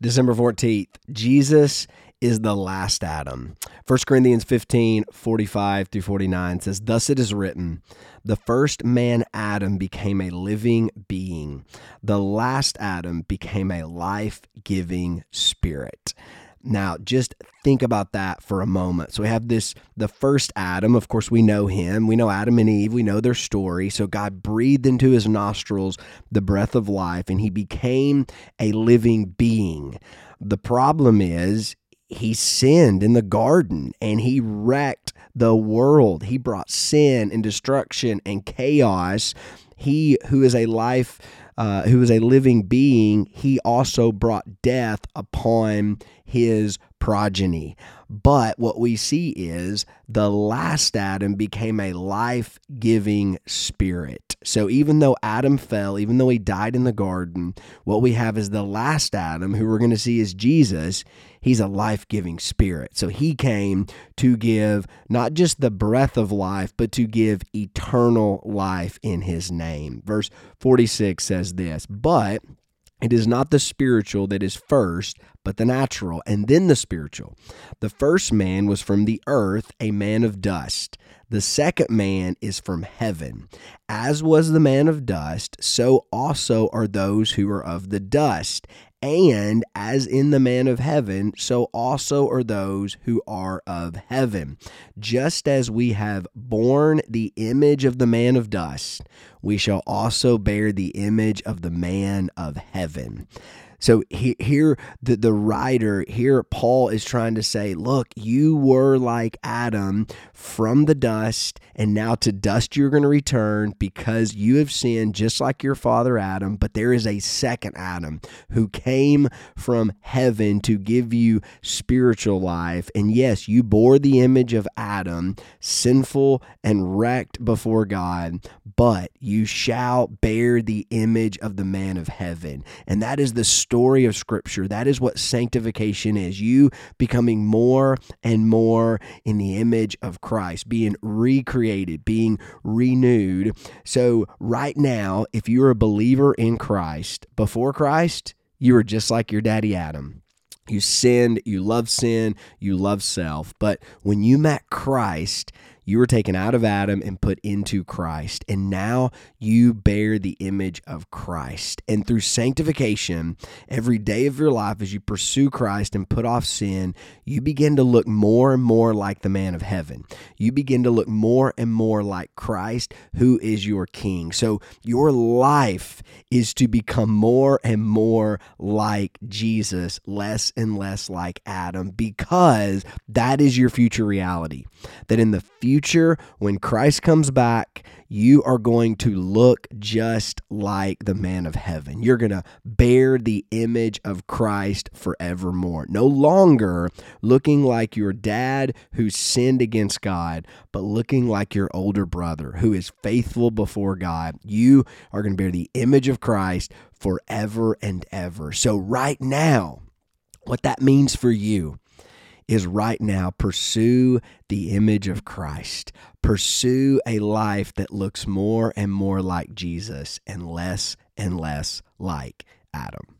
December 14th, Jesus is the last Adam. 1 Corinthians 15, 45 through 49 says, Thus it is written, the first man Adam became a living being. The last Adam became a life giving spirit. Now, just think about that for a moment. So we have this the first Adam, of course we know him. We know Adam and Eve, we know their story. So God breathed into his nostrils the breath of life and he became a living being. The problem is he sinned in the garden and he wrecked the world. He brought sin and destruction and chaos. He who is a life uh, who is a living being, he also brought death upon his progeny. But what we see is the last Adam became a life giving spirit. So even though Adam fell, even though he died in the garden, what we have is the last Adam, who we're going to see is Jesus. He's a life giving spirit. So he came to give not just the breath of life, but to give eternal life in his name. Verse 46 says this, but it is not the spiritual that is first, but the natural, and then the spiritual. The first man was from the earth, a man of dust. The second man is from heaven. As was the man of dust, so also are those who are of the dust. And as in the man of heaven, so also are those who are of heaven. Just as we have borne the image of the man of dust, we shall also bear the image of the man of heaven. So he, here, the, the writer, here, Paul is trying to say, look, you were like Adam from the dust, and now to dust you're going to return because you have sinned just like your father Adam. But there is a second Adam who came from heaven to give you spiritual life. And yes, you bore the image of Adam, sinful and wrecked before God, but you shall bear the image of the man of heaven. And that is the story of Scripture. That is what sanctification is. You becoming more and more in the image of Christ, being recreated, being renewed. So, right now, if you're a believer in Christ, before Christ, you were just like your daddy Adam. You sinned, you love sin, you love self. But when you met Christ, you were taken out of Adam and put into Christ. And now you bear the image of Christ. And through sanctification, every day of your life, as you pursue Christ and put off sin, you begin to look more and more like the man of heaven. You begin to look more and more like Christ, who is your king. So your life is to become more and more like Jesus, less and less like Adam, because that is your future reality. That in the future, future, when Christ comes back, you are going to look just like the man of heaven. You're going to bear the image of Christ forevermore. No longer looking like your dad who sinned against God, but looking like your older brother who is faithful before God. You are going to bear the image of Christ forever and ever. So, right now, what that means for you is right now pursue the image of Christ. Pursue a life that looks more and more like Jesus and less and less like Adam.